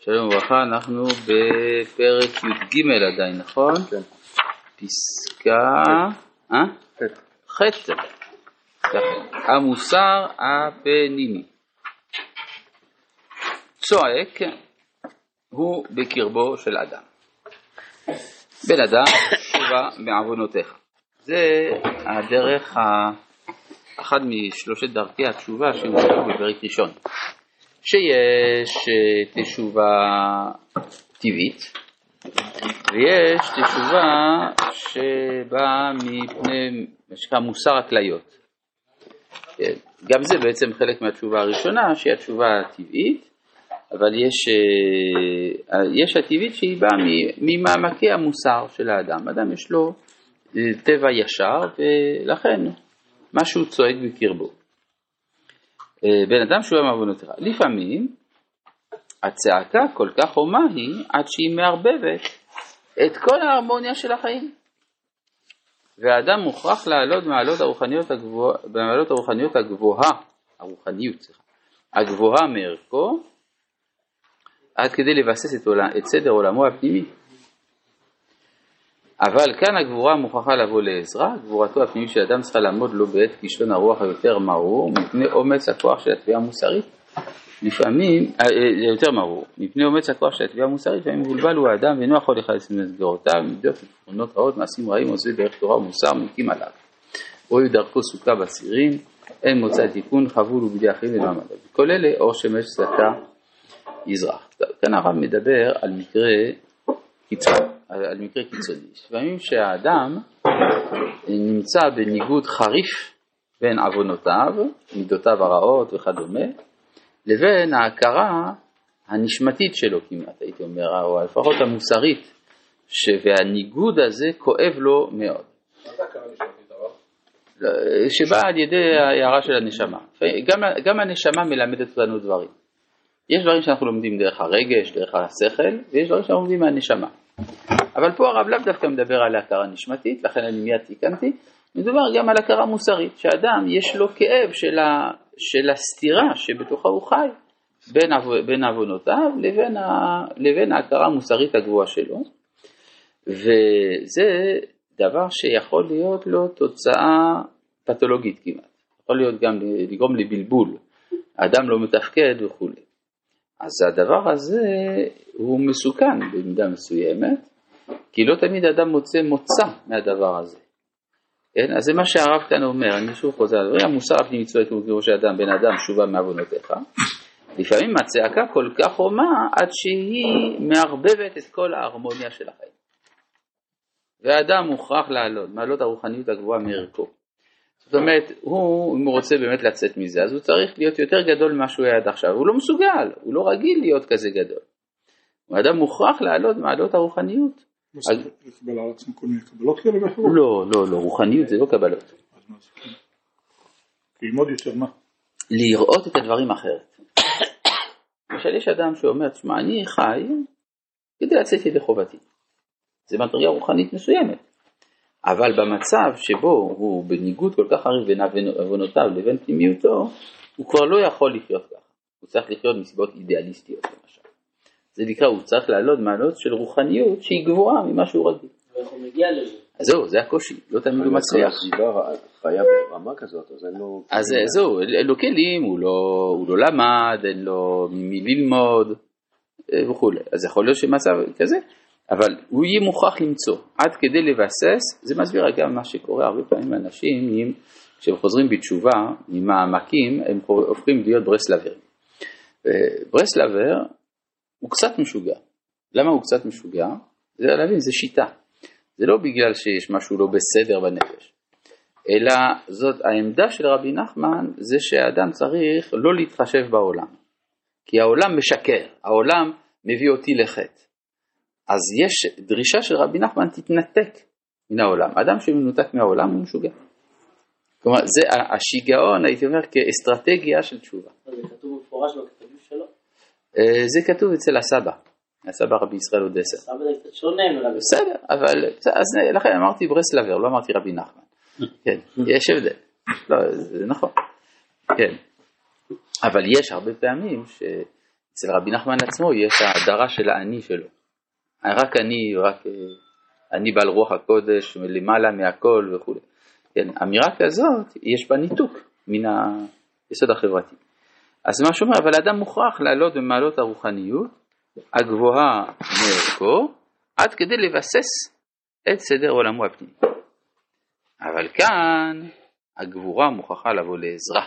שלום וברכה, אנחנו בפרק י"ג עדיין, נכון? כן. פסקה... אה? ח'. המוסר הפנימי. צועק הוא בקרבו של אדם. בן אדם שובה מעוונותיך. זה הדרך, ה... אחת משלושת דרכי התשובה שמובאות בפרק ראשון. שיש אה, תשובה טבעית ויש תשובה שבאה מפני מה שנקרא מוסר הכליות. כן, גם זה בעצם חלק מהתשובה הראשונה שהיא התשובה הטבעית, אבל יש, אה, יש הטבעית שהיא באה ממעמקי המוסר של האדם. אדם יש לו אה, טבע ישר ולכן משהו צועק בקרבו. אה, בן אדם שהוא מעוונותיך. לפעמים הצעקה כל כך חומה היא עד שהיא מערבבת את כל ההרמוניה של החיים. והאדם מוכרח לעלות במעלות הרוחניות, הגבוה, במעלות הרוחניות הגבוהה, הרוחניות, סליחה, הגבוהה מערכו, עד כדי לבסס את, עולם, את סדר עולמו הפנימי. אבל כאן הגבורה מוכרחה לבוא לעזרה, גבורתו הפנימית של אדם צריכה לעמוד לו בעת כישלון הרוח היותר מרור, מפני אומץ הכוח של התביעה המוסרית. לפעמים, אה, אה, יותר מרור, מפני אומץ הכוח של התביעה המוסרית, לפעמים מבולבל הוא האדם ואינו יכול להיכנס למסגרותיו, מידות ותכונות רעות, מעשים רעים, עוזבי בערך תורה ומוסר, מקים עליו. רואים דרכו סוכה בסירים, אין מוצא תיקון, חבול ובידי אחים למעמדו. כל אלה אור שמש צדקה יזרח. כאן הרב מדבר על מקרה קיצוני. על מקרה קיצוני. לפעמים שהאדם נמצא בניגוד חריף בין עוונותיו, מידותיו הרעות וכדומה, לבין ההכרה הנשמתית שלו כמעט, הייתי אומר, או לפחות המוסרית, והניגוד הזה כואב לו מאוד. שבאה על ידי ההערה של הנשמה. גם, גם הנשמה מלמדת אותנו דברים. יש דברים שאנחנו לומדים דרך הרגש, דרך השכל, ויש דברים שאנחנו לומדים מהנשמה. אבל פה הרב לאו דווקא מדבר על הכרה נשמתית, לכן אני מיד תיקנתי, מדובר גם על הכרה מוסרית, שאדם יש לו כאב של, ה, של הסתירה שבתוכה הוא חי בין, בין עוונותיו לבין, ה, לבין ההכרה המוסרית הגבוהה שלו, וזה דבר שיכול להיות לו תוצאה פתולוגית כמעט, יכול להיות גם לגרום לבלבול, האדם לא מתפקד וכולי. אז הדבר הזה הוא מסוכן במידה מסוימת, כי לא תמיד אדם מוצא מוצא מהדבר הזה. כן? אז זה מה שהרב כאן אומר, אני שוב חוזר על דברים, המוסר הפנימי צועק כמו שאדם, בן אדם שובה מעוונותיך. לפעמים הצעקה כל כך הומה עד שהיא מערבבת את כל ההרמוניה של החיים. והאדם מוכרח לעלות, מעלות הרוחניות הגבוהה מערכו. זאת אומרת, הוא, אם הוא רוצה באמת לצאת מזה, אז הוא צריך להיות יותר גדול ממה שהוא היה עד עכשיו. הוא לא מסוגל, הוא לא רגיל להיות כזה גדול. האדם מוכרח לעלות מעלות הרוחניות. לקבל על עצמו כל מיני קבלות כאלה ואחרות? לא, לא, לא, רוחניות זה לא קבלות. ללמוד יותר מה? לראות את הדברים אחרת. למשל יש אדם שאומר, תשמע, אני חי כדי לצאת ידי חובתי. זה מדרגה רוחנית מסוימת. אבל במצב שבו הוא בניגוד כל כך חריף בין עוונותיו לבין פנימיותו, הוא כבר לא יכול לחיות ככה. הוא צריך לחיות מסיבות אידיאליסטיות למשל. זה נקרא, הוא צריך לעלות מעלות של רוחניות שהיא גבוהה ממה שהוא רגיל. ואיך הוא מגיע לזה? אז זהו, זה הקושי, לא תמיד הוא מצליח. חיה ברמה כזאת, אז אין לו... אז זהו, אין לו כלים, הוא לא, הוא לא למד, אין לו ממי ללמוד אה, וכולי. אז יכול להיות שמצב כזה, אבל הוא יהיה מוכרח למצוא, עד כדי לבסס, זה מסביר גם מה שקורה הרבה פעמים לאנשים, כשהם חוזרים בתשובה ממעמקים, הם הופכים להיות ברסלבר. ברסלבר הוא קצת משוגע. למה הוא קצת משוגע? זה להבין, זה שיטה. זה לא בגלל שיש משהו לא בסדר בנפש, אלא זאת העמדה של רבי נחמן, זה שהאדם צריך לא להתחשב בעולם. כי העולם משקר, העולם מביא אותי לחטא. אז יש דרישה של רבי נחמן, תתנתק מן העולם. אדם שמנותק מהעולם הוא משוגע. כלומר, זה השיגעון, הייתי אומר, כאסטרטגיה של תשובה. זה כתוב במפורש זה כתוב אצל הסבא, הסבא רבי ישראל אודסה. סבא זה קצת שונה מרבי בסדר, אבל אז לכן אמרתי ברסלבר, לא אמרתי רבי נחמן. כן, יש הבדל. לא, זה נכון. כן. אבל יש הרבה פעמים אצל רבי נחמן עצמו יש ההדרה של האני שלו. רק אני, רק אה, אני בעל רוח הקודש, למעלה מהכל וכו'. כן, אמירה כזאת, יש בה ניתוק מן היסוד החברתי. אז מה שאומר, אבל האדם מוכרח לעלות במעלות הרוחניות הגבוהה מערכו, עד כדי לבסס את סדר עולמו הפנימי. אבל כאן הגבורה מוכרחה לבוא לעזרה.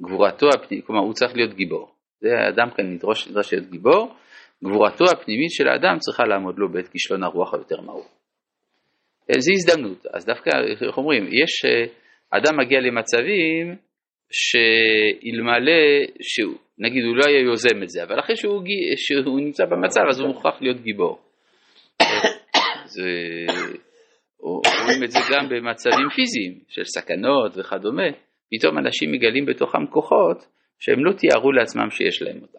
גבורתו הפנימית, כלומר הוא צריך להיות גיבור. זה האדם כאן נדרש, נדרש להיות גיבור, גבורתו הפנימית של האדם צריכה לעמוד לו בעת כישלון הרוח היותר מאור. זו הזדמנות, אז דווקא, איך אומרים, יש, אה, אדם מגיע למצבים שאלמלא, נגיד הוא לא היה יוזם את זה, אבל אחרי שהוא, שהוא נמצא במצב אז הוא מוכרח להיות גיבור. זה, רואים את זה גם במצבים פיזיים של סכנות וכדומה, פתאום אנשים מגלים בתוכם כוחות שהם לא תיארו לעצמם שיש להם אותם.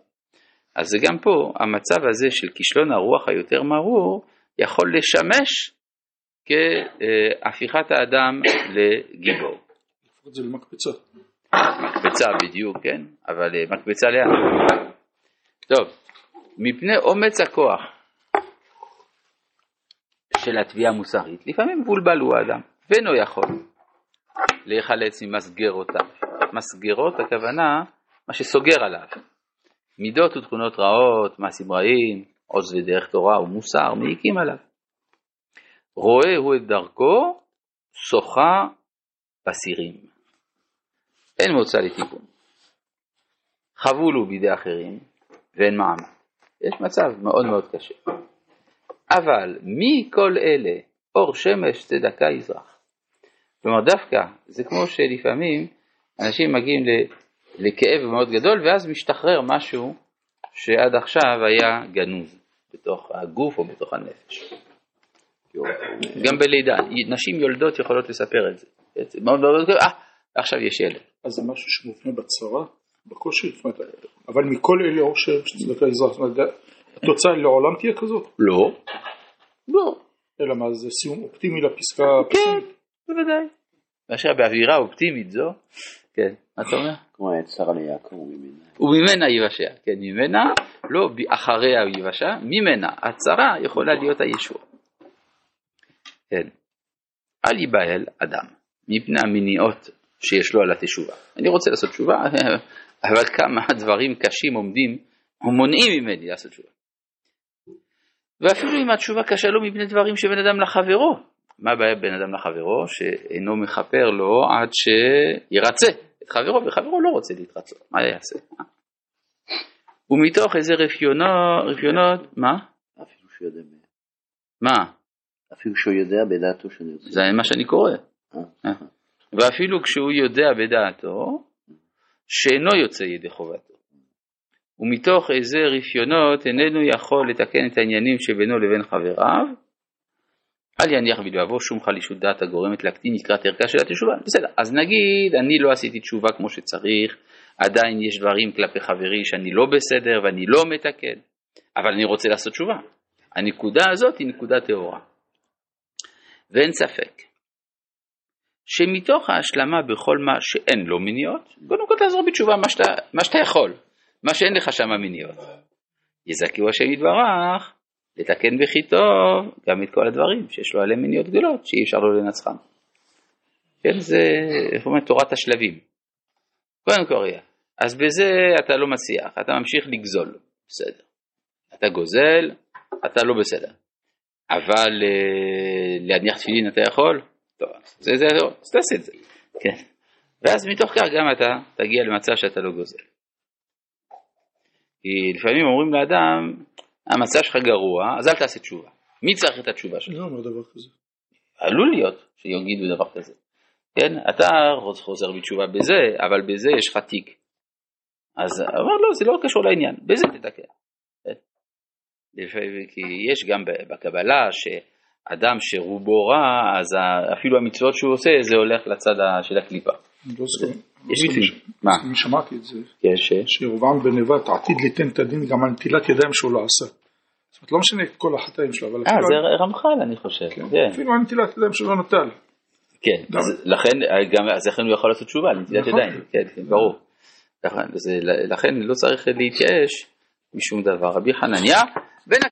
אז זה גם פה, המצב הזה של כישלון הרוח היותר מרור יכול לשמש כהפיכת האדם לגיבור. לפחות זה למקפצה. מקפצה בדיוק, כן, אבל אה, מקפצה לאן? טוב, מפני אומץ הכוח של התביעה המוסרית, לפעמים מבולבל הוא האדם, ואינו יכול להיחלץ ממסגרותיו. מסגרות הכוונה מה שסוגר עליו. מידות ותכונות רעות, מעשים רעים, עוז ודרך תורה ומוסר מעיקים עליו. רואה הוא את דרכו, שוחה בסירים. אין מוצא לתיקון. חבול הוא בידי אחרים ואין מעמד. יש מצב מאוד מאוד קשה. אבל מכל אלה אור שמש צדקה יזרח. כלומר דווקא זה כמו שלפעמים אנשים מגיעים לכאב מאוד גדול ואז משתחרר משהו שעד עכשיו היה גנוז בתוך הגוף או בתוך הנפש. גם בלידה, נשים יולדות יכולות לספר את זה. אה, עכשיו יש ילד. אז זה משהו שמופנה בצרה, בקושי, אבל מכל אלה אור שצדקה אזרח, התוצאה לעולם תהיה כזאת? לא. לא. אלא מה, זה סיום אופטימי לפסקה כן, בוודאי. מאשר באווירה אופטימית זו, כן, מה אתה אומר? כמו היצר ליעקב וממנה. וממנה יבשע, כן, ממנה, לא אחריה יבשע, ממנה. הצרה יכולה להיות הישוע. כן. אל ייבהל אדם מפני המניעות שיש לו על התשובה. אני רוצה לעשות תשובה, אבל כמה דברים קשים עומדים ומונעים ממני לעשות תשובה. ואפילו אם התשובה קשה לו מפני דברים שבין אדם לחברו. מה הבעיה בין אדם לחברו? שאינו מכפר לו עד שירצה את חברו, וחברו לא רוצה להתרצות, מה יעשה? ומתוך איזה רפיונות, רפיונות, מה? אפילו שהוא יודע. מה? אפילו שהוא יודע בדעתו שאני רוצה. זה מה שאני קורא. ואפילו כשהוא יודע בדעתו, שאינו יוצא ידי חובתו. ומתוך איזה רפיונות איננו יכול לתקן את העניינים שבינו לבין חבריו, אל יניח בלבבו שום חלישות דעת הגורמת להקטין לקראת ערכה של התשובה. בסדר, אז נגיד אני לא עשיתי תשובה כמו שצריך, עדיין יש דברים כלפי חברי שאני לא בסדר ואני לא מתקן, אבל אני רוצה לעשות תשובה. הנקודה הזאת היא נקודה טהורה. ואין ספק שמתוך ההשלמה בכל מה שאין לו מניעות, קודם כל תעזור בתשובה מה שאתה, מה שאתה יכול, מה שאין לך שם מניעות. יזכיהו השם יתברך לתקן בכי טוב גם את כל הדברים שיש לו עליהם מניעות גדולות שאי אפשר לו לנצחם. כן, זה, איך אומרים, תורת השלבים. קודם כל, אז בזה אתה לא מצליח, אתה ממשיך לגזול, בסדר. אתה גוזל, אתה לא בסדר. אבל אה, להניח תפילין אתה יכול? זה זה, אז תעשה את זה. כן. ואז מתוך כך גם אתה תגיע למצב שאתה לא גוזל. כי לפעמים אומרים לאדם, המצב שלך גרוע, אז אל תעשה תשובה. מי צריך את התשובה שלך? לא אומר דבר כזה. עלול להיות שיגידו דבר כזה. כן, אתה חוזר בתשובה בזה, אבל בזה יש לך תיק. אז אמר לא, זה לא קשור לעניין, בזה תתקן. כי יש גם בקבלה שאדם שרובו רע, אז אפילו המצוות שהוא עושה, זה הולך לצד של הקליפה. לא זוכר. יש מיתים. מה? אני שמעתי את זה, ש? שירבעם בן נבט עתיד ליתן את הדין גם על נטילת ידיים שהוא לא עשה. זאת אומרת, לא משנה את כל החטאים שלו, אבל אה, זה רמח"ל אני חושב. כן, כן. אפילו על נטילת ידיים שהוא לא נטל. כן, אז לכן, גם, אז לכן הוא יכול לעשות תשובה, על נטילת נכון. ידיים, כן, כן, ברור. לכן, זה, לכן לא צריך להתייאש משום דבר. רבי חנניה